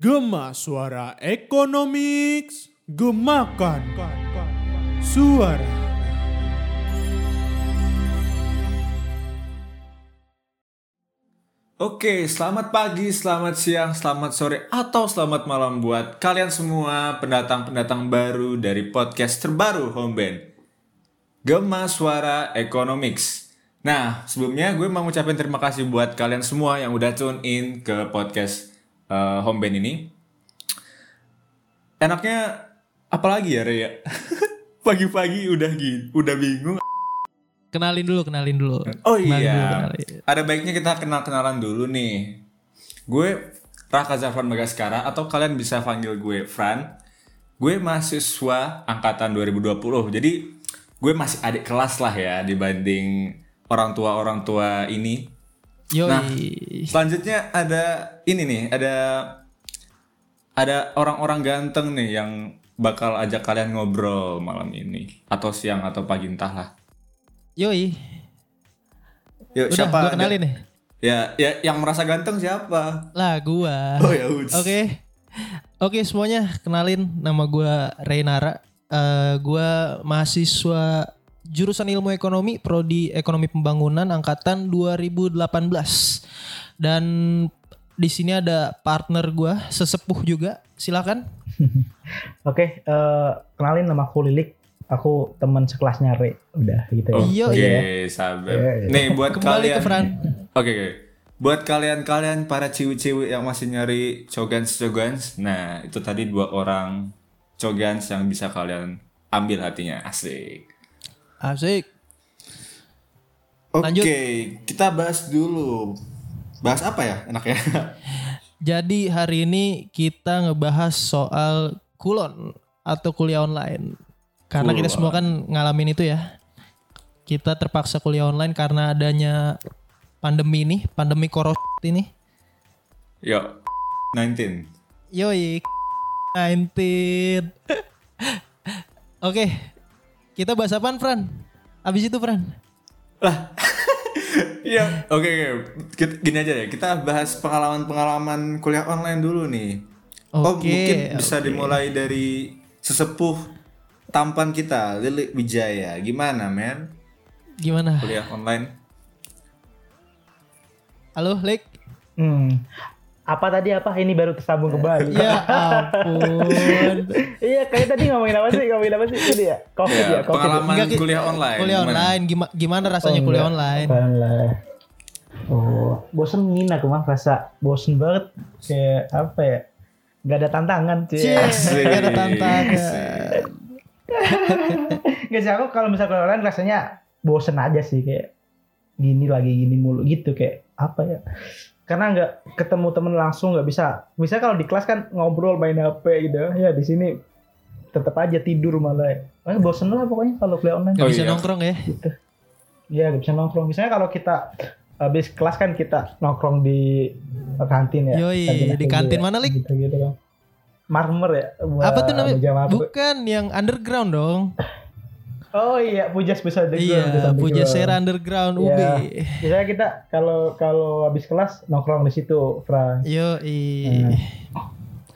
Gema Suara Ekonomiks Gemakan Suara Oke, selamat pagi, selamat siang, selamat sore, atau selamat malam buat kalian semua pendatang-pendatang baru dari podcast terbaru Homeband. Gema Suara Economics. Nah, sebelumnya gue mau ngucapin terima kasih buat kalian semua yang udah tune in ke podcast uh, Homeband ini. Enaknya apalagi ya, Rea? Pagi-pagi udah gitu, udah bingung Kenalin dulu, kenalin dulu. Oh Kenalin iya, dulu, kenalin. ada baiknya kita kenal-kenalan dulu nih. Gue Raka Zafran Bagaskara atau kalian bisa panggil gue Fran. Gue mahasiswa angkatan 2020. Jadi gue masih adik kelas lah ya dibanding orang tua-orang tua ini. Yoi. Nah, selanjutnya ada ini nih, ada ada orang-orang ganteng nih yang bakal ajak kalian ngobrol malam ini atau siang atau pagi entahlah. Yoi. Yuk, Udah, siapa? gua kenalin nih. Ya, ya yang merasa ganteng siapa? Lah gua. Oh ya. Oke. Oke semuanya kenalin nama gua Reynara. Eh gua mahasiswa jurusan Ilmu Ekonomi prodi Ekonomi Pembangunan angkatan 2018. Dan di sini ada partner gua sesepuh juga. Silakan. Oke, eh, kenalin nama aku Lilik. Aku teman sekelasnya Re. Udah gitu ya. Oke, Iya, iya. sabar. Iya, iya. Nih buat Kembali kalian. ke Fran. Oke, oke. Buat kalian-kalian para ciwi-ciwi yang masih nyari cogans-cogans, nah itu tadi dua orang cogans yang bisa kalian ambil hatinya, asik. Asik. Oke, Lanjut. kita bahas dulu. Bahas apa ya enaknya? Jadi hari ini kita ngebahas soal kulon atau kuliah online. Karena kita Kulon. semua kan ngalamin itu ya. Kita terpaksa kuliah online karena adanya pandemi ini, pandemi koros ini. Yuk, 19. Yoi, 19. Oke, kita bahas apaan Fran? Abis itu Fran. Iya, oke oke. Kita- Gini aja ya, kita bahas pengalaman-pengalaman kuliah online dulu nih. oh, Oke, mungkin bisa dimulai dari sesepuh tampan kita, Lili Wijaya. Gimana, men? Gimana? Kuliah online? Halo, Lek? Hmm. Apa tadi apa? Ini baru tersambung kembali. Ya ampun. iya, kayak tadi ngomongin apa sih? Ngomongin apa sih? Tadi ya? Covid Ya, ya, Covid. pengalaman Enggak, Ki. kuliah online. Kuliah online, gimana, gimana rasanya Oh, kuliah online? Online. Oh, bosenin aku mah rasa bosen banget. Kayak apa ya? Gak ada tantangan Asik. gak ada tantangan. Gak sih aku kalau misalnya kuliah online rasanya bosen aja sih kayak gini lagi gini mulu gitu kayak apa ya? Karena nggak ketemu temen langsung nggak bisa. Misalnya kalau di kelas kan ngobrol main HP gitu ya di sini tetap aja tidur malah. Makanya bosen lah pokoknya kalau kuliah online. Gak Oh, bisa iya. nongkrong ya? gitu. Iya gak bisa nongkrong. Misalnya kalau kita habis kelas kan kita nongkrong di kantin ya. Yoi, di aja kantin ya, mana, Lik? Gitu, gitu kan. Marmer ya. Apa tuh namanya? Meja marmer. Bukan yang underground dong. Oh iya, Pujas bisa iya, Puja Sera underground UB. Iya. Biasanya kita kalau kalau habis kelas nongkrong di situ, Fra. Yoi.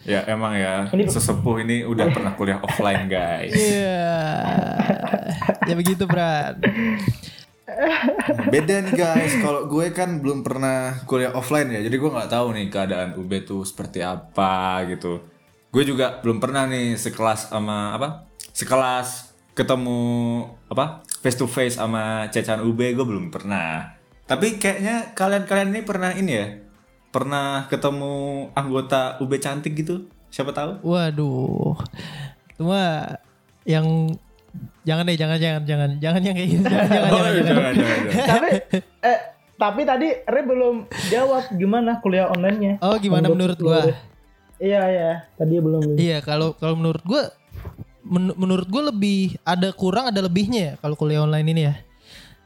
Ya, emang ya. Ini- Sesepuh ini udah pernah kuliah offline, guys. Iya. ya begitu, Bran. Beda nih guys, kalau gue kan belum pernah kuliah offline ya, jadi gue nggak tahu nih keadaan UB tuh seperti apa gitu. Gue juga belum pernah nih sekelas sama apa? Sekelas ketemu apa? Face to face sama cecan UB gue belum pernah. Tapi kayaknya kalian-kalian ini pernah ini ya? Pernah ketemu anggota UB cantik gitu? Siapa tahu? Waduh. Cuma yang jangan deh, jangan jangan jangan jangan yang kayak gitu. Jangan jangan Oh, jangan. jangan. jangan, jangan, jangan. tapi eh tapi tadi Re belum jawab gimana kuliah online-nya. Oh, gimana menurut gua? Iya, iya. Tadi belum. Iya, kalau kalau menurut gua men- menurut gua lebih ada kurang ada lebihnya ya kalau kuliah online ini ya.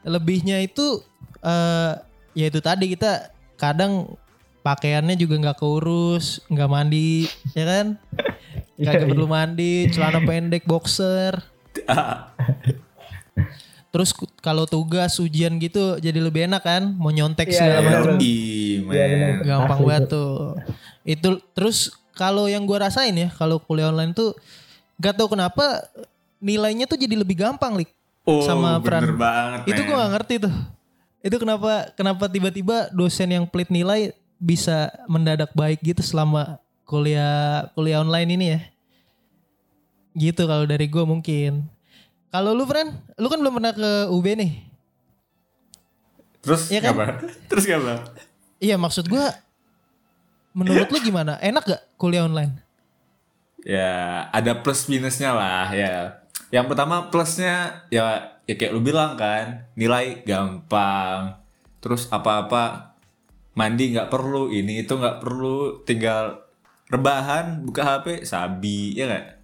Lebihnya itu eh ya itu tadi kita kadang pakaiannya juga nggak keurus, nggak mandi, ya kan? Iya, Kagak iya. perlu mandi, celana pendek, boxer. Terus kalau tugas ujian gitu jadi lebih enak kan, mau nyontek Iya, segala iya, macam. Iya, men. Gampang banget tuh. Itu terus kalau yang gua rasain ya kalau kuliah online tuh gak tau kenapa nilainya tuh jadi lebih gampang lik Oh, sama bener banget. itu gua gak ngerti tuh itu kenapa kenapa tiba-tiba dosen yang pelit nilai bisa mendadak baik gitu selama kuliah kuliah online ini ya gitu kalau dari gua mungkin kalau lu Fran lu kan belum pernah ke UB nih Terus Iya kan? apa? Terus apa? iya maksud gua menurut lu gimana enak gak kuliah online Ya, ada plus minusnya lah ya. Yang pertama plusnya ya ya kayak lu bilang kan, nilai gampang. Terus apa-apa mandi nggak perlu, ini itu nggak perlu, tinggal rebahan, buka HP, sabi, ya nggak?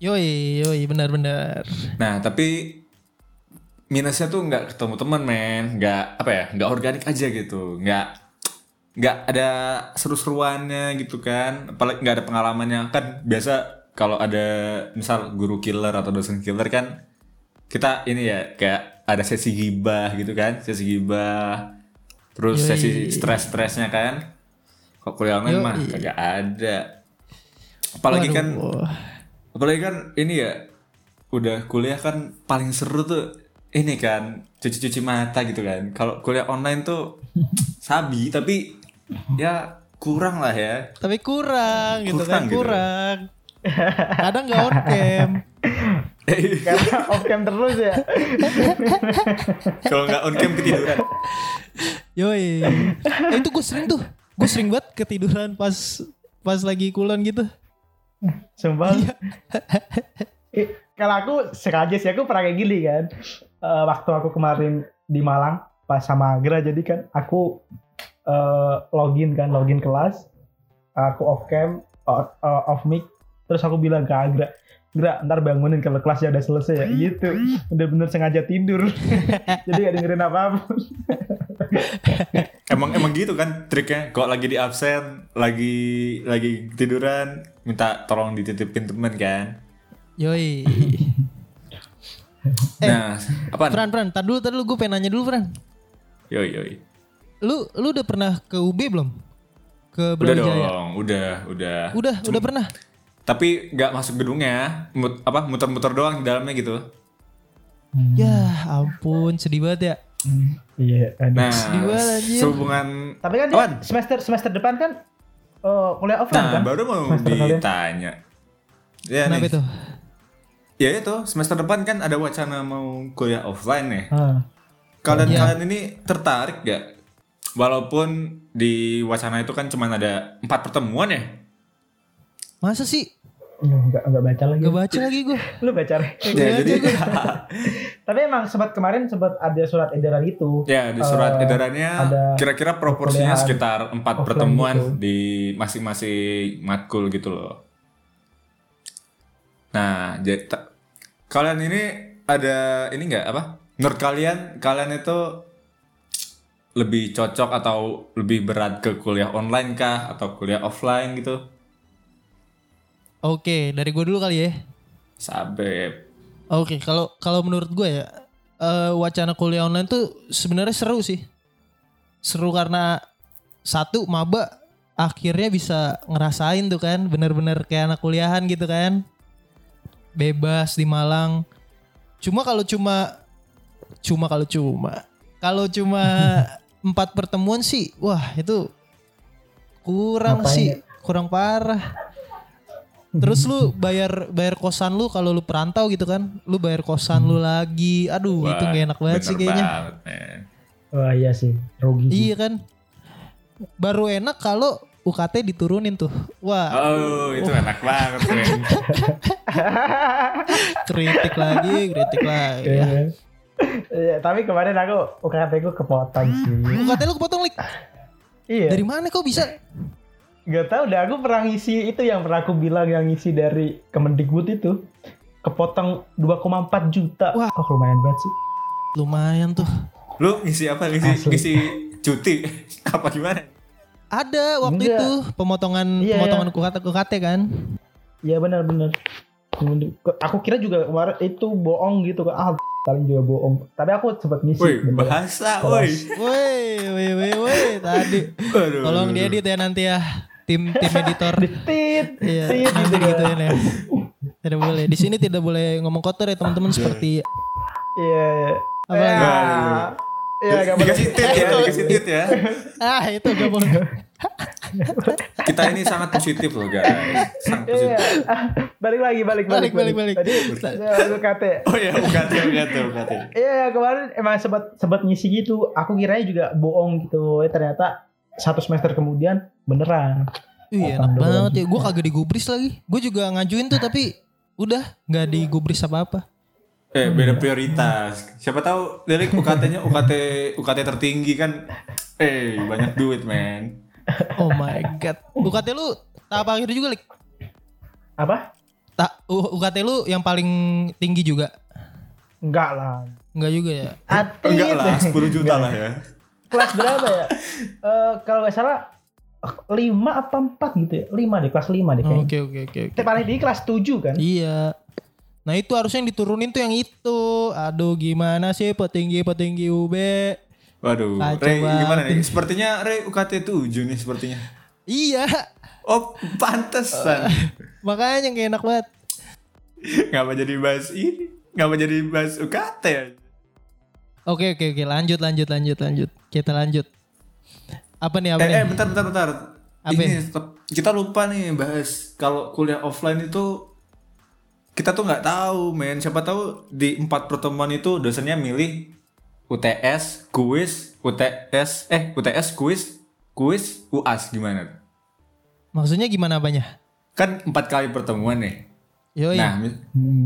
yoi yoi benar-benar Nah, tapi minusnya tuh nggak ketemu teman, men. Nggak apa ya? Nggak organik aja gitu. Nggak nggak ada seru-seruannya gitu kan. Apalagi nggak ada pengalamannya kan. Biasa kalau ada misal guru killer atau dosen killer kan kita ini ya kayak ada sesi gibah gitu kan, sesi gibah. Terus Yoi. sesi stres-stresnya kan. Kok kuliah online mah kagak ada. Apalagi kan Waduh. apalagi kan ini ya udah kuliah kan paling seru tuh ini kan cuci-cuci mata gitu kan kalau kuliah online tuh sabi tapi ya kurang lah ya tapi kurang gitu Kurang kan gitu. kurang kadang nggak on cam Karena off cam terus ya. kalau nggak on cam ketiduran yoi eh, itu gue sering tuh gue sering banget ketiduran pas pas lagi kulon gitu Sumpah. Iya. Eh, Kalau aku sengaja sih aku pernah kayak gini kan. Eh, waktu aku kemarin di Malang pas sama Gra jadi kan aku eh, login kan login kelas. Aku off cam, off, off mic. Terus aku bilang ke Agra, Gra ntar bangunin kalau kelasnya udah selesai ya. Gitu. Bener-bener sengaja tidur. jadi gak dengerin apa-apa. emang emang gitu kan triknya kok lagi di absen lagi lagi tiduran minta tolong dititipin temen kan yoi nah apa Fran Fran tar dulu tar dulu gue pengen nanya dulu Fran yoi yoi lu lu udah pernah ke UB belum ke udah Brawijaya dong udah udah udah udah pernah tapi nggak masuk gedungnya mut, apa muter-muter doang di dalamnya gitu ya ampun sedih banget ya Iya. aduh. Nah, Sedih banget, anjir. sehubungan Tapi kan dia semester semester depan kan eh, kuliah offline Nah, kan? baru mau Semester kalian. ditanya. Ya kenapa nih. itu Ya itu, semester depan kan ada wacana mau kuliah offline nih. Ah. Kalian Iya. kalian ini tertarik gak? Walaupun di wacana itu kan cuma ada empat pertemuan ya. masa sih Enggak enggak baca lagi. gak baca lagi gue Lu baca Re? Ya, jadi Tapi emang sempat kemarin sempat ada surat edaran itu. ya di surat Eh, edarannya ada kira-kira proporsinya sekitar empat pertemuan gitu. di masing-masing matkul gitu loh. Nah, jadi kalian ini ada ini nggak apa? Menurut kalian kalian itu lebih cocok atau lebih berat ke kuliah online kah atau kuliah offline gitu? oke dari gue dulu kali ya Sabep. Oke, kalau kalau menurut gue ya eh, wacana kuliah online tuh sebenarnya seru sih. Seru karena satu maba akhirnya bisa ngerasain tuh kan bener-bener kayak anak kuliahan gitu kan. Bebas di Malang. Cuma kalau cuma cuma kalau cuma kalau cuma empat pertemuan sih, wah itu kurang Ngapain sih, ya? kurang parah. Terus lu bayar bayar kosan lu kalau lu perantau gitu kan, lu bayar kosan lu lagi. Aduh, itu Wah, gak enak banget sih kayaknya. banget. Wah iya sih, rugi sih. Iya kan? Baru enak kalau UKT diturunin tuh. Wah, Oh, itu enak banget, kritik lagi, kritik lagi. Iya. Ya. Iya, tapi kemarin aku UKT ku kepotong sih. UKT lu kepotong lik. Iya. Dari mana kok bisa? Gak tau deh, aku pernah ngisi itu yang pernah aku bilang yang ngisi dari Kemendikbud itu. Kepotong 2,4 juta. Wah. Kok lumayan banget sih. Lumayan tuh. Lu ngisi apa? Ngisi, Asli. ngisi cuti? apa gimana? Ada waktu Enggak. itu pemotongan Iya, pemotongan UKT UKT kan. Iya benar-benar. Aku kira juga kemarin itu bohong gitu kan. Ah, paling juga bohong. Tapi aku sempat ngisi. Woi, bahasa, woi. Woi, woi, woi, woi, tadi. Aduh. Tolong diedit ya nanti ya. tim tim editor. Tit, Iya, nanti gitu gitu kan. ya. Tidak boleh. Di sini tidak boleh ngomong kotor ya teman-teman seperti Iya. iya. Apa Ya. Iya, gak boleh. Dikasih tit ya, dikasih tit ya. ah itu gak boleh. Kita ini sangat positif loh guys. Sangat Iya. positif. Balik lagi, balik, Balik, balik, balik, balik. Tadi UKT. Oh iya, bukan bukan bukan. Iya, kemarin emang sempat sempat ngisi gitu. Aku kiranya juga bohong gitu. Eh, ternyata satu semester kemudian beneran. Iya enak banget ya. Gue kagak digubris lagi. Gue juga ngajuin tuh tapi udah nggak digubris apa-apa. Eh beda prioritas. Siapa tahu dari UKT-nya UKT UKT tertinggi kan. Eh banyak duit men. Oh my god. UKT lu tahap akhir juga, Lik? Apa? Tak UKT lu yang paling tinggi juga? Enggak lah. Enggak juga ya? Atit. Enggak lah, 10 juta lah ya. Kelas berapa ya? Eh kalau nggak salah 5 apa 4 gitu ya? 5 deh, kelas 5 deh kayaknya. Oke oke oke oke. Tapi paling tinggi kelas 7 kan? Iya. Nah itu harusnya yang diturunin tuh yang itu. Aduh gimana sih petinggi petinggi UB? Waduh, Kacau gimana nih? Sepertinya Rey UKT 7 nih sepertinya. Iya. Oh, pantesan. Makanya kayak enak banget. Ngapa jadi bahas ini? Ngapa jadi bahas UKT? Oke oke oke lanjut lanjut lanjut lanjut. Kita lanjut. Apa nih apa Eh, nih? eh bentar bentar bentar. Apa ini kita lupa nih bahas kalau kuliah offline itu kita tuh nggak tahu men. Siapa tahu di empat pertemuan itu dosennya milih UTS kuis UTS eh UTS kuis kuis UAS gimana Maksudnya gimana apanya? kan empat kali pertemuan nih. Yoi. nah mi-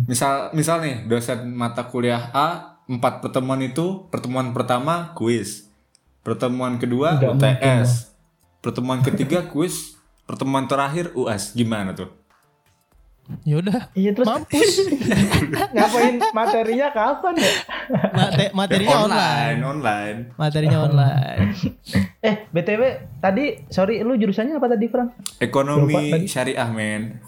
misal misal nih dosen mata kuliah A empat pertemuan itu pertemuan pertama kuis. Pertemuan kedua UTS pertemuan ketiga kuis. Pertemuan terakhir UAS gimana tuh Yaudah. Iya terus Mampus. ngapain materinya kapan ya? Mate- materinya online. online online Materinya online. Eh, BTW tadi sorry lu jurusannya apa tadi, Frank? ekonomi Lupa tadi. syariah men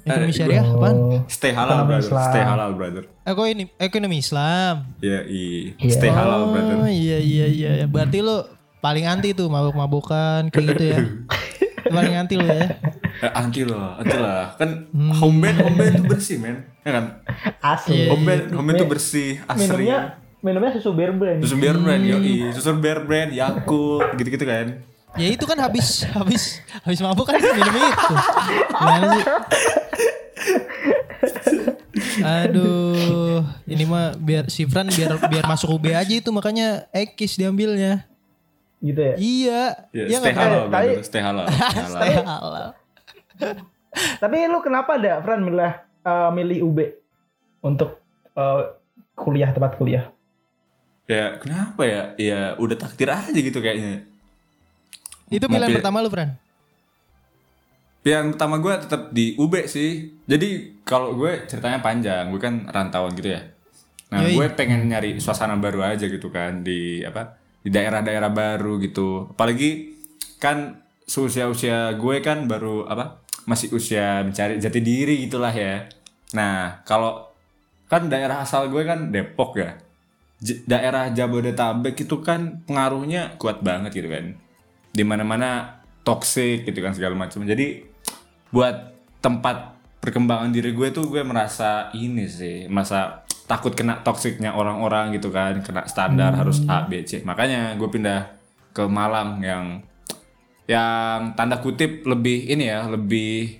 Ekonomi Eh, syariah apaan? stay halal Ekonomi brother Islam. stay halal brother Eko ini ekonomi Islam. ya i Iya. stay halal brother Oh iya iya iya. Berarti lu paling anti tuh mabuk-mabukan kayak gitu ya. paling anti lu ya. Eh, anti loh anti lah kan home band home band itu bersih men ya kan Asli. home band home band itu bersih asri Minumnya minumnya susu bear brand. susu bear brand yoi susu bear brand yakult gitu-gitu kan Ya itu kan habis habis habis mabuk kan minum itu. Gimana sih? Aduh, ini mah biar si Fran biar biar masuk UB aja itu makanya Ekis diambilnya. Gitu ya. Iya. ya, Iya stay halal Tadi- stay halal stay halal. Tapi lu kenapa ada Fran milih eh, milih UB untuk eh, kuliah tempat kuliah? ya kenapa ya ya udah takdir aja gitu kayaknya Itu pilihan pilih- pertama lu, Fran? Pilihan pertama gue tetap di UB sih. Jadi kalau gue ceritanya panjang, gue kan rantauan gitu ya. Nah, Yoi. gue pengen nyari suasana baru aja gitu kan di apa? Di daerah-daerah baru gitu. Apalagi kan usia-usia gue kan baru apa? Masih usia mencari jati diri gitulah ya. Nah, kalau kan daerah asal gue kan Depok ya. J- daerah Jabodetabek itu kan pengaruhnya kuat banget gitu kan. Di mana-mana toxic gitu kan segala macam. Jadi buat tempat perkembangan diri gue tuh gue merasa ini sih, merasa takut kena toksiknya orang-orang gitu kan, kena standar harus A B C. Makanya gue pindah ke Malang yang yang tanda kutip lebih ini ya, lebih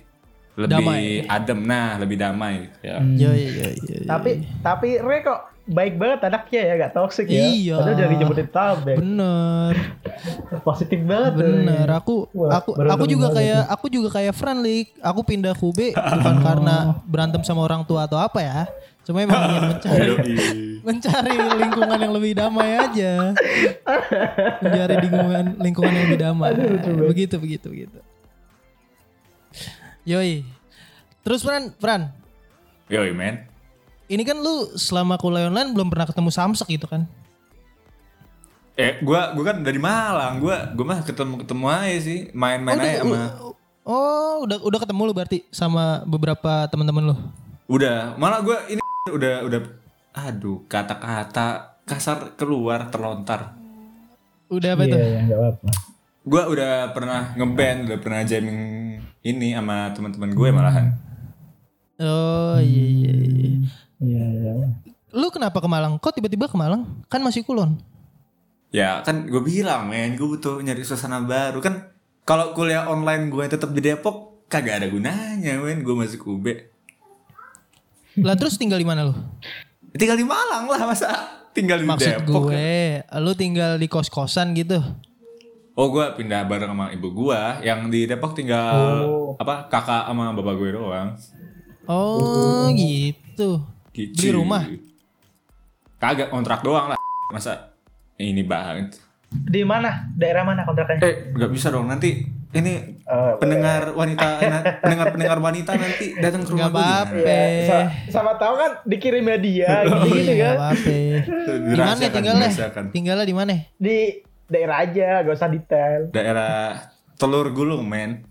lebih Damai. adem nah, lebih damai ya. Iya iya iya iya. Tapi tapi Re kok baik banget anaknya ya, gak toxic ya. Iya. Padahal dari Jabodetabek. Bener, Positif banget. bener. Aku, Wah, aku, aku juga banget kayak, aku juga kayak Lik. Aku pindah ke UB bukan karena berantem sama orang tua atau apa ya. Cuma emang ingin mencari, Yoi. mencari lingkungan yang lebih damai aja. Mencari lingkungan, lingkungan yang lebih damai. Begitu, begitu, begitu. Yoi. Terus Fran, Fran, Yoi man. ini kan lu selama kuliah online belum pernah ketemu Samsek gitu kan? Eh, gua gua kan dari Malang, gua gua mah ketemu-ketemu aja sih, main-main Oh, aja sama Oh, udah udah ketemu lu berarti sama beberapa teman-teman lu. Udah, malah gua ini udah udah aduh, kata-kata kasar keluar terlontar. Udah apa Iya, tuh? iya, gak apa-apa. gue udah pernah ngeband, udah pernah jamming ini sama teman-teman gue malahan. Oh iya iya iya. Iya, iya. Lu kenapa ke Malang? Kok tiba-tiba ke Malang? Kan masih kulon. Ya kan gue bilang men, gue butuh nyari suasana baru kan. Kalau kuliah online gue tetap di Depok, kagak ada gunanya men. Gue masuk UB. Lah terus tinggal di mana lu? Tinggal di Malang lah masa tinggal di Maksud Depok. gue, lu tinggal di kos-kosan gitu. Oh gue pindah bareng sama ibu gue yang di Depok tinggal Oh. apa kakak sama bapak gue doang. Oh, gitu. Gitu. Beli rumah? Kagak kontrak doang lah. Masa ini banget. Di mana? Daerah mana kontrakannya? Eh nggak bisa dong nanti ini Eh, pendengar wanita pendengar pendengar wanita nanti datang ke rumah gue apa-apa. Iya, sa- sama tahu kan dikirim dia gitu, gitu Gak kan. Di mana tinggalnya? Tinggalnya di mana? Di daerah aja, gak usah detail. daerah Telur Gulung men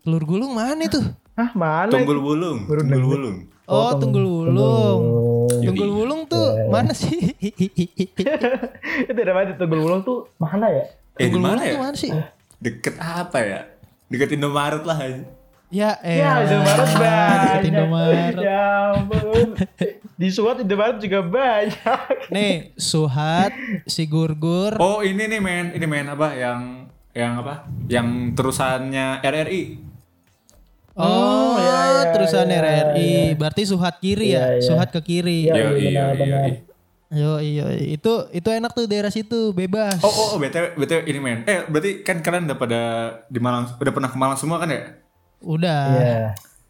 Telur gulung mana itu? Hah, mana? Tunggul Bulung Tunggul. Bulung Oh, Tunggul Wulung. Yoi. Tunggul Wulung tuh mana sih? itu daerah mana? Tunggul Wulung tuh mana ya? eh di Tunggul mana Wulung tuh ya mana sih? Deket apa ya deket Indomaret lah Ya, eh. Ya, Indomaret banyak. Indomaret. Ya ampun. Di Suat Indomaret juga banyak. Nih, Suhat, si Gurgur. oh ini nih men ini men apa yang yang apa yang terusannya RRI Oh, iya, iya, terusan iya, RRI. Berarti Suhat kiri ya? Iya, iya. Suhat ke kiri. Iya. yo iya iya benar. Yo, iya, itu itu enak tuh daerah situ, bebas. oh oh oh, btw btw ini men eh berarti kan kalian udah pada di Malang udah pernah ke Malang semua kan ya Udah. Iya.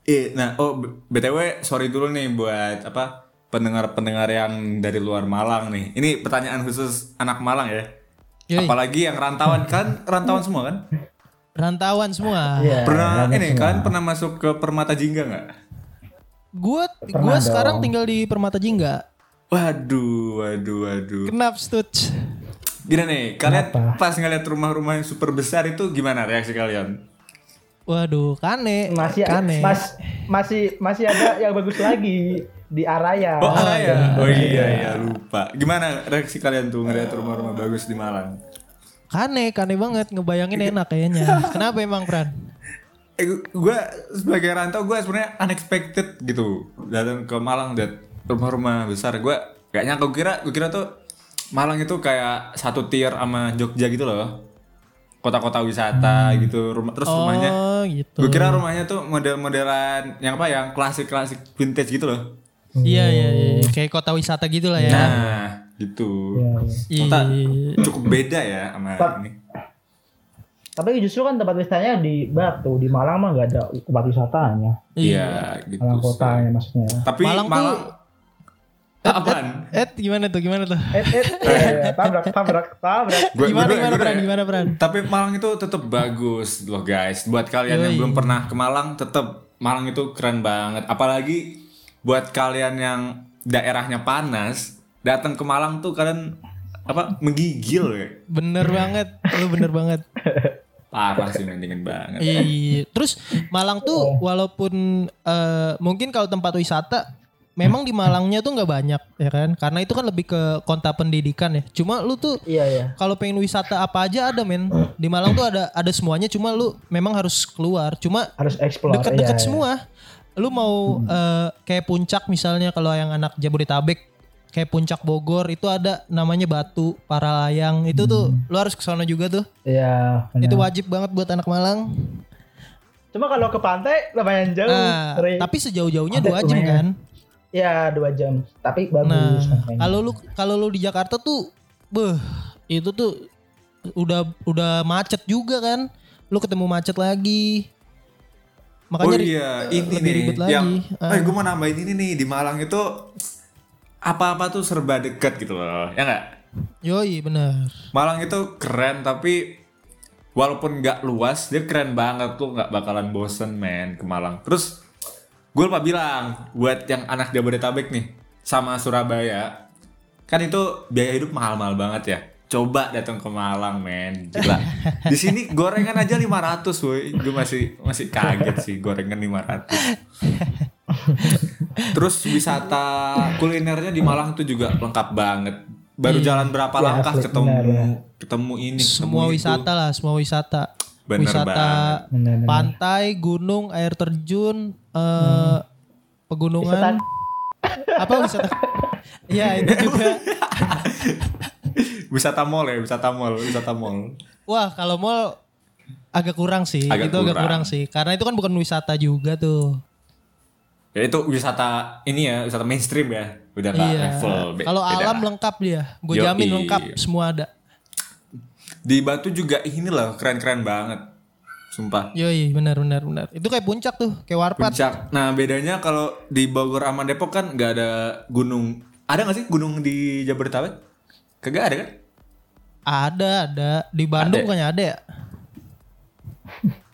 Eh, nah, oh b- btw sorry dulu nih buat apa pendengar-pendengar yang dari luar Malang nih. Ini pertanyaan khusus anak Malang ya. Yoi. Apalagi yang rantauan kan rantauan semua kan? Rantauan semua. Iya. pernah ini semua. kan pernah masuk ke Permata Jingga nggak? Gua dong. sekarang tinggal di Permata Jingga. Waduh, waduh, waduh. Kenapa Stuts? Gini nih, kalian Kenapa? pas ngeliat rumah-rumah yang super besar itu gimana reaksi kalian? Waduh, kane. Masih kane. mas, masih masih ada yang bagus lagi di Araya. Oh, ya. Oh iya, iya lupa. Gimana reaksi kalian tuh ngeliat rumah-rumah bagus di Malang? Kane, kane banget ngebayangin enak kayaknya. Kenapa emang, Pran? Eh, gue sebagai rantau gue sebenarnya unexpected gitu datang ke Malang dan rumah-rumah besar gue gak nyangka gue kira gue kira tuh Malang itu kayak satu tier sama Jogja gitu loh kota-kota wisata gitu rumah terus rumahnya Oh, gitu. gue kira rumahnya tuh model-modelan yang apa yang klasik-klasik vintage gitu loh Iya, iya, iya. Kayak kota wisata gitu lah ya. nah gitu Iya, iya. Iya. cukup beda ya sama Tapi- ini Tapi justru kan tempat wisatanya di Batu, di Malang mah nggak ada tempat wisatanya. iya gitu Malang kotanya maksudnya. tapi Malang Malang, tuh- apaan Eh, gimana tuh? Gimana tuh? Eh, eh, eh, tabrak, tabrak, tabrak. Gua- gimana gua- gimana gua- Pran? Gimana Pran? Tapi Malang itu tetap bagus loh guys. Buat kalian yang Yoi. belum pernah ke Malang, tetap Malang itu keren banget. Apalagi buat kalian yang daerahnya panas, datang ke Malang tuh kalian apa menggigil ya. Bener banget. Lu bener banget. Parah sih dingin banget. Iya. Terus Malang tuh walaupun eh, mungkin kalau tempat wisata memang di Malangnya tuh nggak banyak ya kan? Karena itu kan lebih ke kota pendidikan ya. Cuma lu tuh Iya, iya. kalau pengen wisata apa aja ada men. Di Malang tuh ada ada semuanya cuma lu memang harus keluar. Cuma Harus explore. dekat-dekat iya, iya. semua. Lu mau eh, kayak puncak misalnya kalau yang anak Jabodetabek kayak puncak Bogor itu ada namanya Batu Paralayang itu tuh lu harus ke sana juga tuh. Iya. benar. Itu wajib banget buat anak Malang. Cuma kalau ke pantai lumayan jauh. Nah, tapi sejauh-jauhnya dua jam kan. Ya dua jam. Tapi Nah, bagus. pantainya. kalau lu kalau lu di Jakarta tuh, beh, itu tuh udah udah macet juga kan. Lu ketemu macet lagi. Makanya oh ri- iya, ini lebih nih ribet lagi. yang Ah. eh gue mau nambahin ini nih di Malang itu apa-apa tuh serba dekat gitu loh. Ya nggak? Yoi, bener. Malang itu keren tapi walaupun nggak luas dia keren banget tuh nggak bakalan bosen men ke Malang. Terus gue lupa bilang buat yang anak Jabodetabek nih sama Surabaya kan itu biaya hidup mahal-mahal banget ya. Coba datang ke Malang men, gila. Di sini gorengan aja 500 woi. Gue masih masih kaget sih gorengan 500. Terus wisata kulinernya di Malang itu juga lengkap banget. baru jalan berapa Ya, langkah ketemu benar. ketemu ini ketemu semua itu. wisata lah, semua wisata. Bener wisata banget. Pantai, gunung, air terjun, eh pegunungan. Apa wisata? Iya itu juga. wisata mall ya wisata mall wisata mall Wah kalau mall agak kurang sih. Agak itu agak kurang. kurang sih. Karena itu kan bukan wisata juga tuh. ya itu wisata ini ya wisata mainstream ya udah nggak iya. level be- Kalau alam lah. lengkap dia. Gue jamin lengkap semua ada. Di Batu juga ini loh keren-keren banget sumpah Yoi benar benar benar. Itu kayak puncak tuh, kayak warpat. puncak nah bedanya kalau di Bogor sama Depok kan nggak ada gunung ada nggak sih gunung di Jabodetabek kagak ada kan Ada ada di Bandung Ada. bukannya ada ya?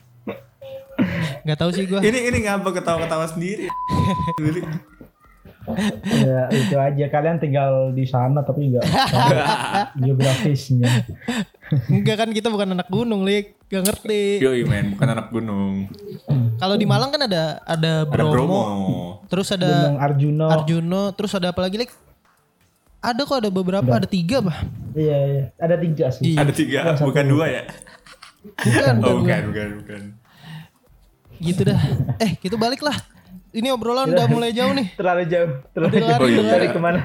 Gak tahu sih gue. ini ini ngapa ketawa-ketawa sendiri ya itu aja kalian tinggal di sana tapi nggak tahu geografisnya Enggak kan kita bukan anak gunung, Lik. Gak ngerti. yoi men bukan anak gunung Kalau di Malang kan ada ada ada Bromo, Bromo terus ada Gunung Arjuno Arjuno, terus ada apa lagi, Lik? Ada kok ada beberapa, ada tiga bah. iya iya ada tiga sih Iya. ada tiga bukan dua ya Bukan, oh bukan. bukan bukan bukan Gitu dah. Eh, gitu balik lah. Ini obrolan udah mulai jauh nih. terlalu jauh terlalu Udah lari, jauh dari lari. ke mana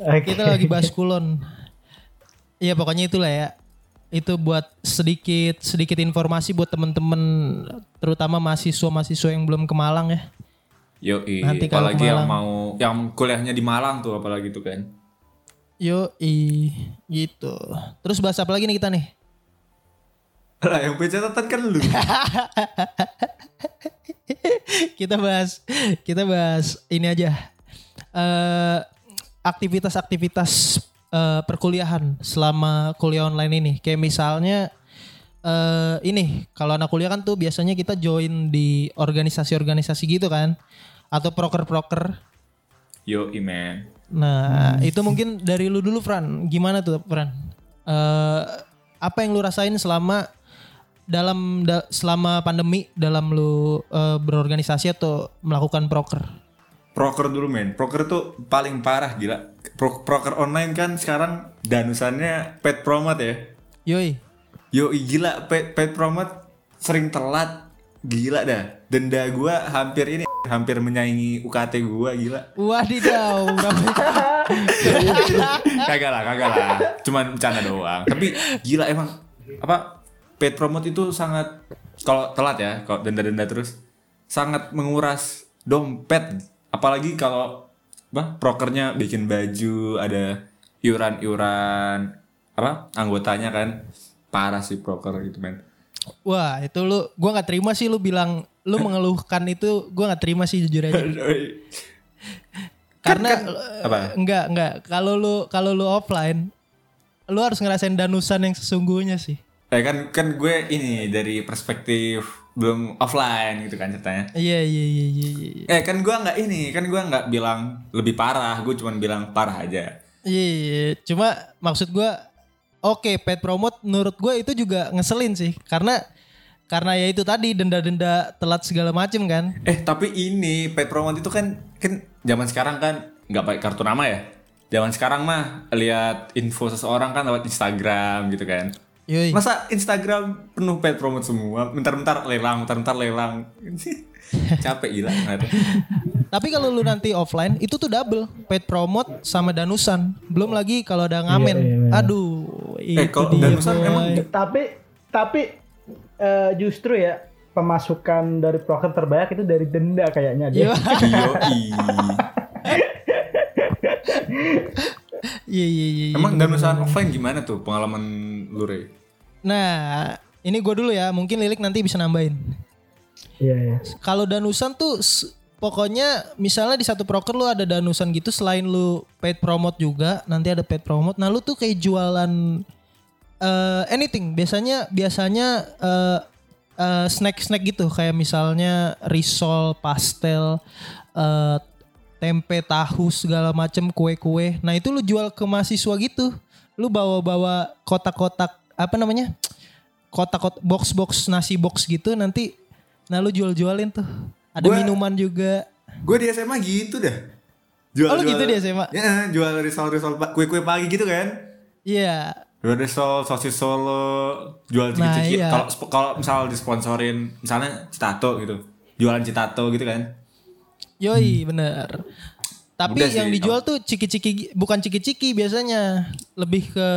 Oke. Kita lagi bahas kulon. Iya pokoknya itulah ya. Itu buat sedikit sedikit informasi buat temen-temen terutama mahasiswa-mahasiswa yang belum ke Malang ya. Yoi, Nanti kalau apalagi yang mau yang kuliahnya di Malang tuh apalagi tuh kan. Yo i gitu. Terus bahas apa lagi nih kita nih? Lah yang pencatatan kan lu. kita bahas kita bahas ini aja. Eh aktivitas-aktivitas eh, perkuliahan selama kuliah online ini. Kayak misalnya eh ini kalau anak kuliah kan tuh biasanya kita join di organisasi-organisasi gitu kan atau proker-proker. Yoi man. Nah, itu mungkin dari lu dulu Fran. Gimana tuh Fran? Eh apa yang lu rasain selama dalam da- selama pandemi dalam lu eh, berorganisasi atau melakukan proker? Proker dulu men. Proker tuh paling parah gila. Pro- proker online kan sekarang danusannya pet promote ya. Yoi. Yoi gila pet pet promote sering telat. Gila dah. Denda gua hampir ini hampir menyaingi UKT gua gila. Wadidaw. berapa- kagak lah, kagak lah. Cuman bercanda doang. Tapi gila emang apa paid promote itu sangat kalau telat ya, kalau denda-denda terus sangat menguras dompet. Apalagi kalau apa prokernya bikin baju, ada iuran-iuran apa anggotanya kan parah sih proker gitu men. Wah, itu lu gua nggak terima sih lu bilang lu mengeluhkan itu gua nggak terima sih jujur aja. Karena eh, apa? enggak enggak kalau lu kalau lu offline lu harus ngerasain danusan yang sesungguhnya sih. Eh kan kan gue ini dari perspektif belum offline gitu kan ceritanya. Iya iya iya iya iya. Eh kan gua nggak ini, kan gua nggak bilang lebih parah, gue cuma bilang parah aja. Iya, iya. cuma maksud gua oke pet promote menurut gua itu juga ngeselin sih karena karena ya itu tadi denda-denda telat segala macem kan. Eh tapi ini pet promote itu kan kan zaman sekarang kan nggak pakai kartu nama ya. Zaman sekarang mah lihat info seseorang kan lewat Instagram gitu kan. Yoi. Masa Instagram penuh pet promote semua, bentar-bentar lelang, bentar-bentar lelang. Capek gila. Tapi kalau lu nanti offline itu tuh double pet promote sama danusan. Belum lagi kalau ada ngamen. iya, iya. Aduh, Eh, itu kalau dia, danusan boy. emang tapi tapi eh, justru ya pemasukan dari proker terbanyak itu dari denda kayaknya dia. Iya. Iya iya iya. iya. Emang danusan offline gimana tuh pengalaman lu Re? Nah, ini gue dulu ya. Mungkin Lilik nanti bisa nambahin. Iya iya. Kalau danusan tuh s- pokoknya misalnya di satu proker lu ada danusan gitu selain lu paid promote juga, nanti ada paid promote. Nah, lu tuh kayak jualan eh, anything. Biasanya biasanya eh, eh, snack-snack gitu kayak misalnya risol, pastel, eh, tempe, tahu segala macem kue-kue. Nah, itu lu jual ke mahasiswa gitu. Lu bawa-bawa kotak-kotak apa namanya? Kotak-kotak box-box nasi box gitu nanti Nah lu jual-jualin tuh. Ada Gua- minuman juga. Gue di SMA gitu dah. jual Oh, lu gitu di SMA? Ya, jual risol risol pa- kue kue pagi gitu kan. Iya. Jual risol, sosis solo, jual Nah, ciki-ciki. iya. Kalau kalau misal disponsorin, misalnya Citato gitu, jualan Citato gitu kan. Yoi, bener. Tapi Udah sih, yang dijual tuh ciki-ciki bukan ciki-ciki biasanya, lebih ke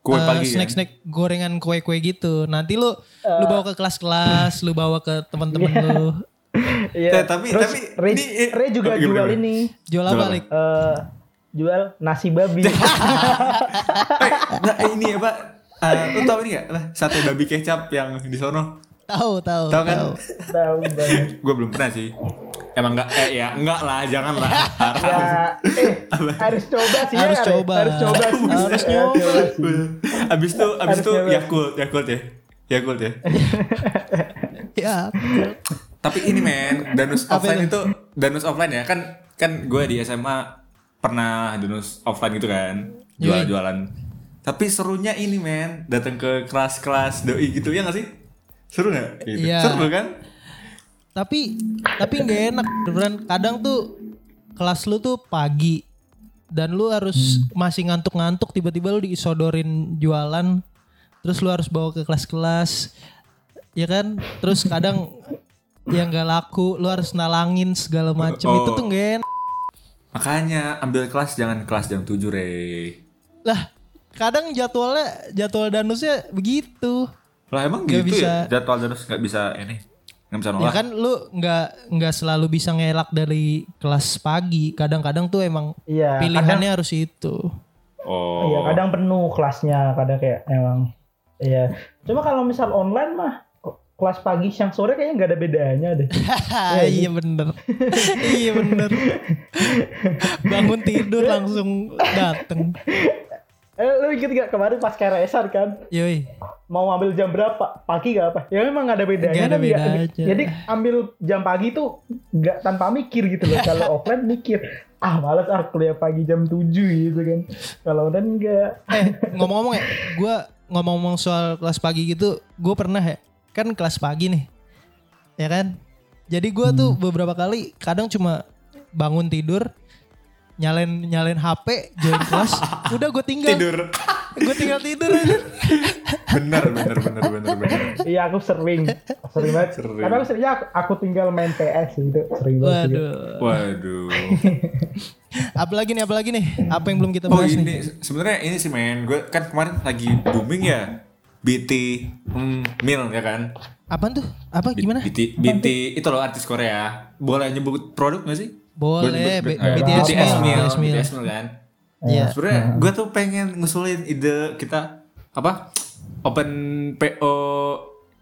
Kue eh, pagi kan? snack-snack gorengan kue-kue gitu. Nanti lu lu bawa ke kelas-kelas, lu bawa ke teman-teman lu. Iya. Eh, tapi- Terus tapi Ray, ini- eh, Ray juga oh, gimana, jual gimana? ini. Jual Jual apa? Lik? eh jual nasi babi. Eh, nah ini apa? eh, lu tau ini gak? Lah, Sate babi kecap yang di sono. Tahu, tahu, Tahu kan? tahu. Tahu. Gue belum pernah sih. Emang enggak eh ya enggak lah, jangan lah. Ya, eh, harus coba sih Harus ya. Coba. Harus coba sih. Harus Ya, nyoba. abis itu abis itu. Yakult, Yakult ya. Yakult ya. Ya. Tapi ini men, danus offline itu? itu danus offline ya kan kan gue di SMA pernah danus offline gitu kan jual-jualan. Tapi serunya ini men, datang ke kelas-kelas doi gitu ya gak sih? Seru gak? Gitu. Iya. Seru kan? Tapi tapi nggak enak beneran. Kadang tuh kelas lu tuh pagi dan lu harus masih ngantuk-ngantuk tiba-tiba lu disodorin jualan terus lu harus bawa ke kelas-kelas ya kan terus kadang yang nggak laku lu harus nalangin segala macem Oh. itu tuh nggak enak Makanya ambil kelas jangan kelas jam 7 re. lah kadang jadwalnya jadwal danusnya begitu Lah emang Nggak gitu bisa. ya? Jadwal danus nggak bisa ini. Nggak bisa ya nolak. kan lu nggak nggak selalu bisa ngelak dari kelas pagi kadang-kadang tuh emang Iya, pilihannya harus itu Oh. Iya, kadang penuh kelasnya, kadang kayak emang iya. Cuma kalau misal online mah kelas pagi siang sore kayaknya nggak ada bedanya deh. iya bener iya bener bangun tidur langsung dateng Eh, lu inget gak kemarin pas KRS-an kan? yoi Mau ambil jam berapa? Pagi gak apa? Ya memang nggak ada bedanya. Nggak ada kan, ya. bedanya. Jadi ambil jam pagi tuh nggak tanpa mikir gitu loh. Kalau offline mikir, ah males ah kuliah pagi jam 7 gitu kan. Kalau online enggak. eh ngomong-ngomong ya gue ngomong-ngomong soal kelas pagi gitu gue pernah ya kan kelas pagi nih ya kan jadi gue tuh beberapa kali kadang cuma bangun tidur nyalain nyalain HP join kelas udah gue tinggal tidur. gue tinggal tidur aja bener bener bener bener bener. Iya aku sering, sering banget. Sering. Karena aku seringnya aku, aku tinggal main PS gitu, sering banget. waduh Waduh. apalagi nih apalagi nih apa yang belum kita Oh bahas ini nih sebenarnya ini sih men, gue kan kemarin lagi booming ya BT hmm, Mil ya kan? apaan tuh apa gimana BT BT itu loh artis Korea. Boleh nyebut produk gak sih? Boleh, B- eh, BTS Mil, BTS Mil kan. Iya. Sebenarnya gue tuh pengen ngusulin ide kita apa? Open PO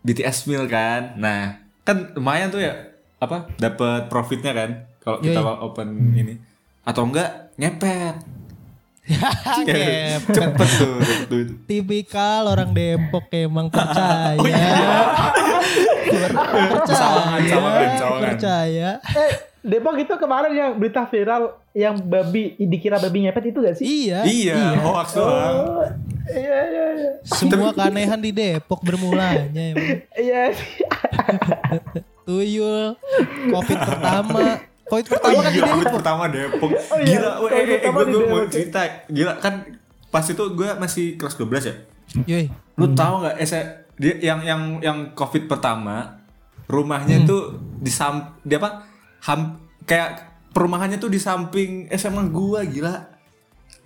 BTS Mil kan. Nah, kan lumayan tuh ya apa? Dapat profitnya kan kalau kita Yoi. open ini. Atau enggak ngepet. Ngepet. Cepet tuh. tuh. Tipikal orang Depok emang percaya. Percaya. Sawangan, sawangan. Percaya. Eh, Depok itu kemarin yang berita viral yang babi dikira babi ngepet itu gak sih? Iya. Iya, hoax doang. Oh, iya iya iya. Semua keanehan di Depok bermulanya emang. Iya. Tuyul, Covid pertama. Covid Oh pertama kan di iya, Depok. Covid pertama Depok. Oh iya, Gila, weh, eh, eh, pertama gue mau Depok. cerita. Gila kan pas itu gue masih kelas 12 ya. Yoi. Lu tahu nggak eh, dia yang yang yang Covid pertama rumahnya Hmm. itu di sam dia apa? Ham, kayak perumahannya tuh di samping SMA gua gila.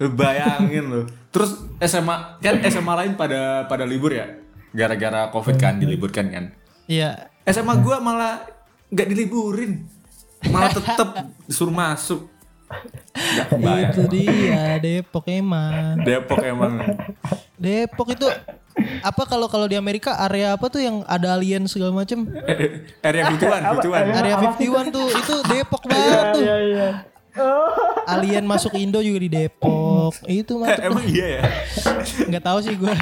Bayangin loh. Terus SMA kan SMA lain pada pada libur ya. Gara-gara Covid kan diliburkan kan. Iya. SMA gua malah nggak diliburin. Malah tetep disuruh masuk. Itu dia Depok emang. Depok emang. Depok itu apa kalau kalau di Amerika area apa tuh yang ada alien segala macem Eh, Area 51, 51. area Apa sih 51 tuh itu Depok banget Iya tuh iya iya. Alien masuk Indo juga di Depok itu mah Emang iya ya? nggak tahu sih gue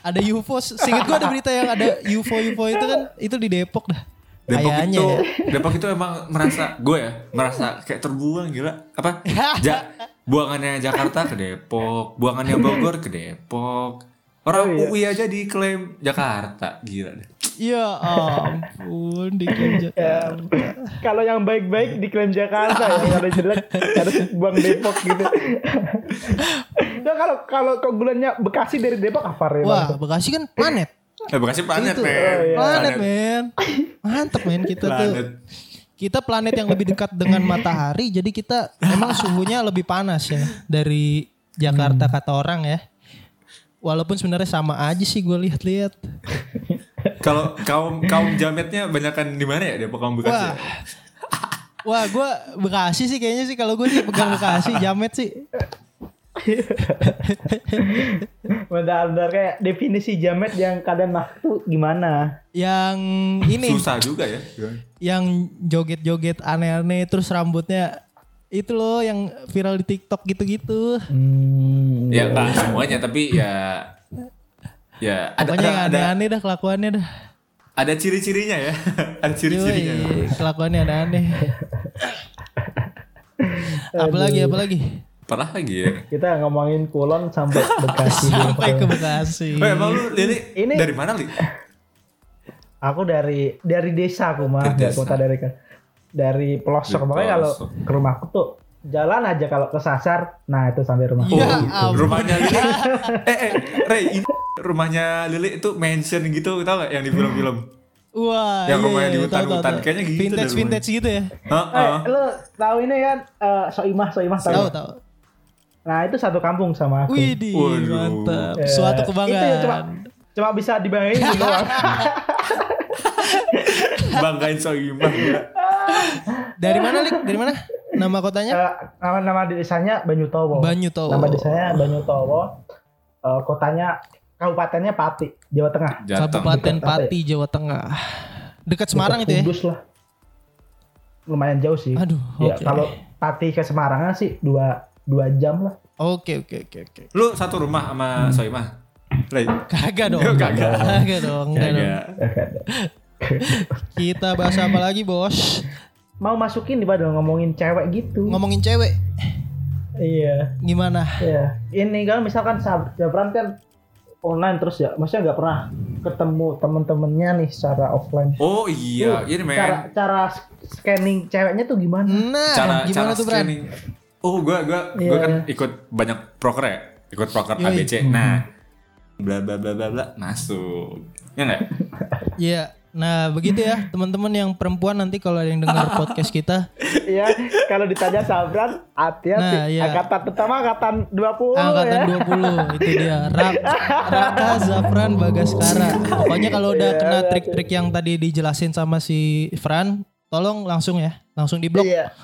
ada UFO singkat gue ada berita yang ada UFO UFO itu kan itu di Depok dah Depok itu ya Depok itu emang merasa gue ya merasa kayak terbuang gila apa ja, buangannya Jakarta ke Depok buangannya Bogor ke Depok Orang Oh, iya. UI aja diklaim Jakarta, gila deh. Ya ampun diklaim Ya, Jakarta. kalau yang baik-baik diklaim Jakarta ya, yang ada jelek harus buang Depok gitu. Nah, kalau kalau keunggulannya Bekasi dari Depok apa Re? Wah Bekasi kan planet. Eh, Bekasi planet, Itu. men. Oh, iya. Planet men. Mantep men kita Planet. tuh. Kita planet yang lebih dekat dengan matahari jadi kita emang suhunya lebih panas ya dari Jakarta kata orang ya. Walaupun sebenarnya sama aja sih gue lihat-lihat. Kalau kaum kaum jametnya banyakan di mana ya? Depok kaum Bekasi. Wah. ya? Wah gue Bekasi sih kayaknya sih kalau gue sih pegang Bekasi Jamet sih. Benar-benar kayak definisi jamet yang kalian maksud tuh gimana? Yang ini Susah juga ya. yang joget-joget aneh-aneh terus rambutnya itu loh yang viral di TikTok gitu-gitu. Hmm, Ya enggak semuanya tapi ya ya ada Pokoknya yang ada, ada, aneh-aneh dah kelakuannya dah. ada ciri-cirinya ya. ada ciri-cirinya. Kelakuannya aneh-aneh. apalagi apalagi Parah lagi ya. kita ngomongin Kulon sampai Bekasi. sampai ke Bekasi. Oh, emang lu Lili Ini- dari mana Li? Aku dari dari desa aku mah, Dari desa. kota dari dari pelosok. Di Makanya kalau ke rumahku tuh jalan aja kalau kesasar, nah itu sampai rumah. Ya Oh, ampun. rumahnya Lili. eh, eh, Ray, ini rumahnya Lili itu mansion gitu, tau gak yang di film-film? Wah, Yang iya, rumahnya iya, di hutan-hutan. tahu. Kayaknya gitu Vintage vintage gitu ya. Heeh. Eh, lu tahu ini kan eh, Soimah, Soimah tahu. Tahu tahu. Nah, itu satu kampung sama aku. Waduh. mantap. Eh, Suatu Itu kebanggaan. ya cuma cuma bisa dibayangin doang. Banggain Soimah. Dari mana, Lik? Dari mana? Nama kotanya? Eh, nama nama desanya Banyutowo. Banyutowo. Nama desanya Banyutowo. Eh, kotanya kabupatennya Pati, Jawa Tengah. Jateng. Kabupaten Pati, Jawa Tengah. Dekat Semarang Dekat itu ya? Kudus lah. Lumayan jauh sih. Aduh, Ya, oke. kalau Pati ke Semarang sih dua dua jam lah. Oke, oke, oke, oke. Lu satu rumah sama Soimah? Ray. Kagak dong. Kagak. Kagak dong. Kagak. Kita bahas apa lagi, Bos? Mau masukin di pada ngomongin cewek gitu. Ngomongin cewek. Iya. Gimana? Iya. Ini kan misalkan Sab- Jabran kan online terus ya, maksudnya nggak pernah ketemu temen-temennya nih secara offline. Oh iya, ini men. Cara cara scanning ceweknya tuh gimana? Nah, cara gimana cara tuh, Bran? scanning. Oh, gua gua gua Iya. kan ikut banyak proker ya. Ikut proker Yoi. ABC. Nah, bla bla bla bla bla masuk. Ya enggak? Iya. Nah, begitu ya, teman-teman yang perempuan nanti kalau ada yang dengar podcast kita, Iya, kalau ditanya Sabran, hati-hati. Nah, iya. Angkatan pertama angkatan 20 angkatan ya. 20 itu dia. Rak, Raka Zafran Bagaskara. Pokoknya kalau udah Iya, kena trik-trik yang tadi dijelasin sama si Fran, tolong langsung ya, langsung di blok. Iya,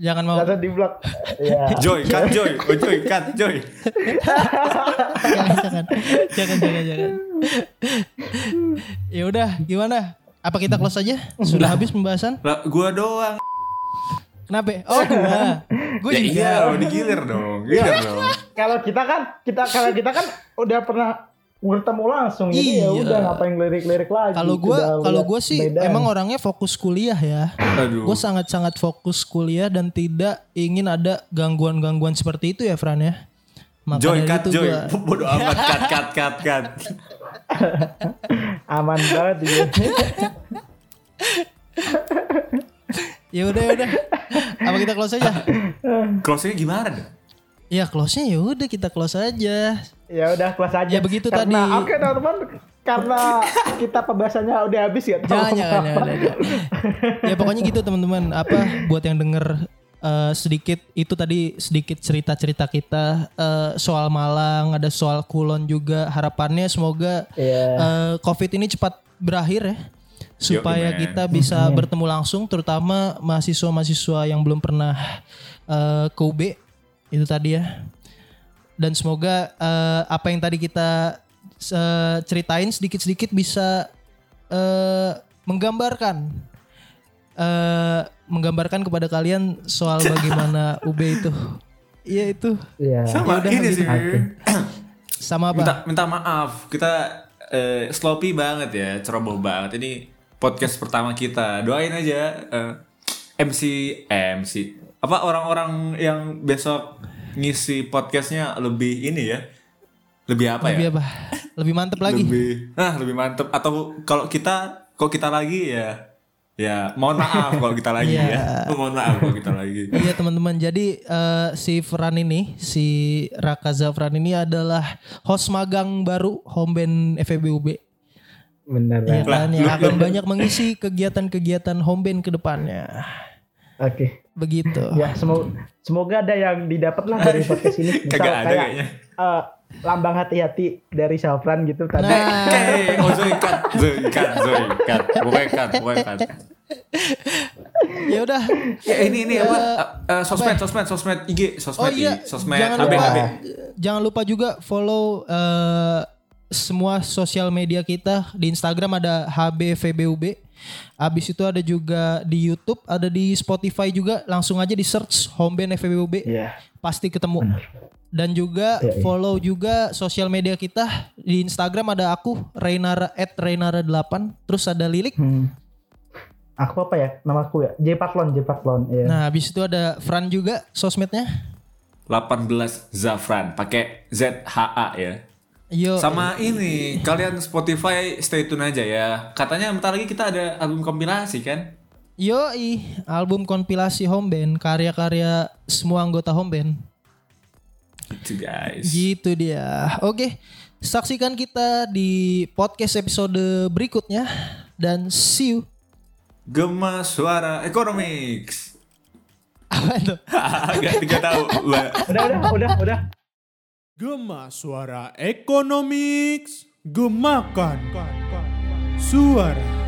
Jangan mau langsung di blok. Iya. Joy, cut Joy. Oh Joy, cut Joy. jangan jangan jangan jangan jangan. ya udah, gimana? Apa kita close aja? Sudah habis pembahasan? Lah, gua doang. Kenapa? Oh, gua. Gua ya juga. iya, oh, digilir dong. Gilir dong. Kalau kita kan kita kalau kita kan udah pernah bertemu langsung jadi ya Iya. udah ngapain lirik-lirik lagi. Kalau gua kalau gua sih bedaan. emang orangnya fokus kuliah ya. Aduh. Gue sangat-sangat fokus kuliah dan tidak ingin ada gangguan-gangguan seperti itu ya Fran ya. Maka Joy, dari cut Joy. gua- Bodoh amat, cut, cut, cut, cut. aman banget gitu. ya udah ya udah. Apa kita close aja? Closing-nya gimana dah? Ya close-nya ya udah kita close aja. Ya udah kelas aja. Ya begitu karena, tadi. Oke teman-teman, karena kita pembahasannya udah habis ya. Jangan jangan jangan. jangan. ya pokoknya gitu teman-teman. Apa buat yang denger eh, sedikit itu tadi sedikit cerita-cerita kita eh, soal Malang, ada soal Kulon juga. Harapannya semoga Iya. eh, COVID ini cepat berakhir ya supaya Yo, kita bisa bertemu langsung terutama mahasiswa-mahasiswa yang belum pernah eh, ke UB itu tadi ya dan semoga eh, apa yang tadi kita eh, ceritain sedikit-sedikit bisa eh, menggambarkan eh, menggambarkan kepada kalian soal bagaimana UB itu iya itu Iya. Sama udah, ini sih. sama apa Minta, minta maaf, kita eh, sloppy banget ya, ceroboh banget. Ini podcast pertama kita. Doain aja eh, MC, eh, MC. Apa orang-orang yang besok ngisi podcastnya lebih ini ya? Lebih apa lebih ya? apa Lebih mantep lagi. Lebih, nah lebih mantep. Atau kalau kita, kalau kita lagi ya, ya mohon maaf kalau kita lagi Iya. ya. Mohon maaf kalau kita lagi. Iya teman-teman, jadi eh, si Fran ini, si Raka Zafran ini adalah host magang baru home band FEBUB. Bener Ya kan, yang akan banyak mengisi kegiatan-kegiatan home band ke depannya. Oke. Begitu. Ya semoga semoga ada yang didapat lah dari podcast ini. Misal Kagak ada kayak kayaknya. eh, lambang hati-hati dari Syafran gitu tadi. Nah, Eh, oh Zoe cut, Zoe cut, Zoe cut. Pokoknya cut, pokoknya cut. ya udah. Ya ini ini apa? Eh, eh, sosmed, sosmed, sosmed IG, Oh sosmed, iya, IG, sosmed, jangan HB, lupa, HB. jangan lupa juga follow eh, semua sosial media kita di Instagram ada HBVBUB. Abis itu ada juga di YouTube, ada di Spotify juga. Langsung aja di search Homeband FBUB. Iya. Pasti ketemu. Dan juga Iya, iya. follow juga sosial media kita di Instagram ada aku Rainara at Rainara8 terus ada Lilik. Hmm. Aku apa ya? Nama aku ya? J Patlon, J Patlon. Iya. Nah, habis itu ada Fran juga sosmednya. 18 Zafran, pakai Z H A ya. Yo, Sama ini, kalian Spotify stay tune aja ya. Katanya bentar lagi kita ada album kompilasi kan? yo album kompilasi home band karya-karya semua anggota home band. Gitu guys. Gitu dia. Oke, saksikan kita di podcast episode berikutnya dan see you. Gema suara Economics. Apa itu? Gak, gak tahu. Udah, udah, udah, udah. Gema suara Economics. Gemakan suara.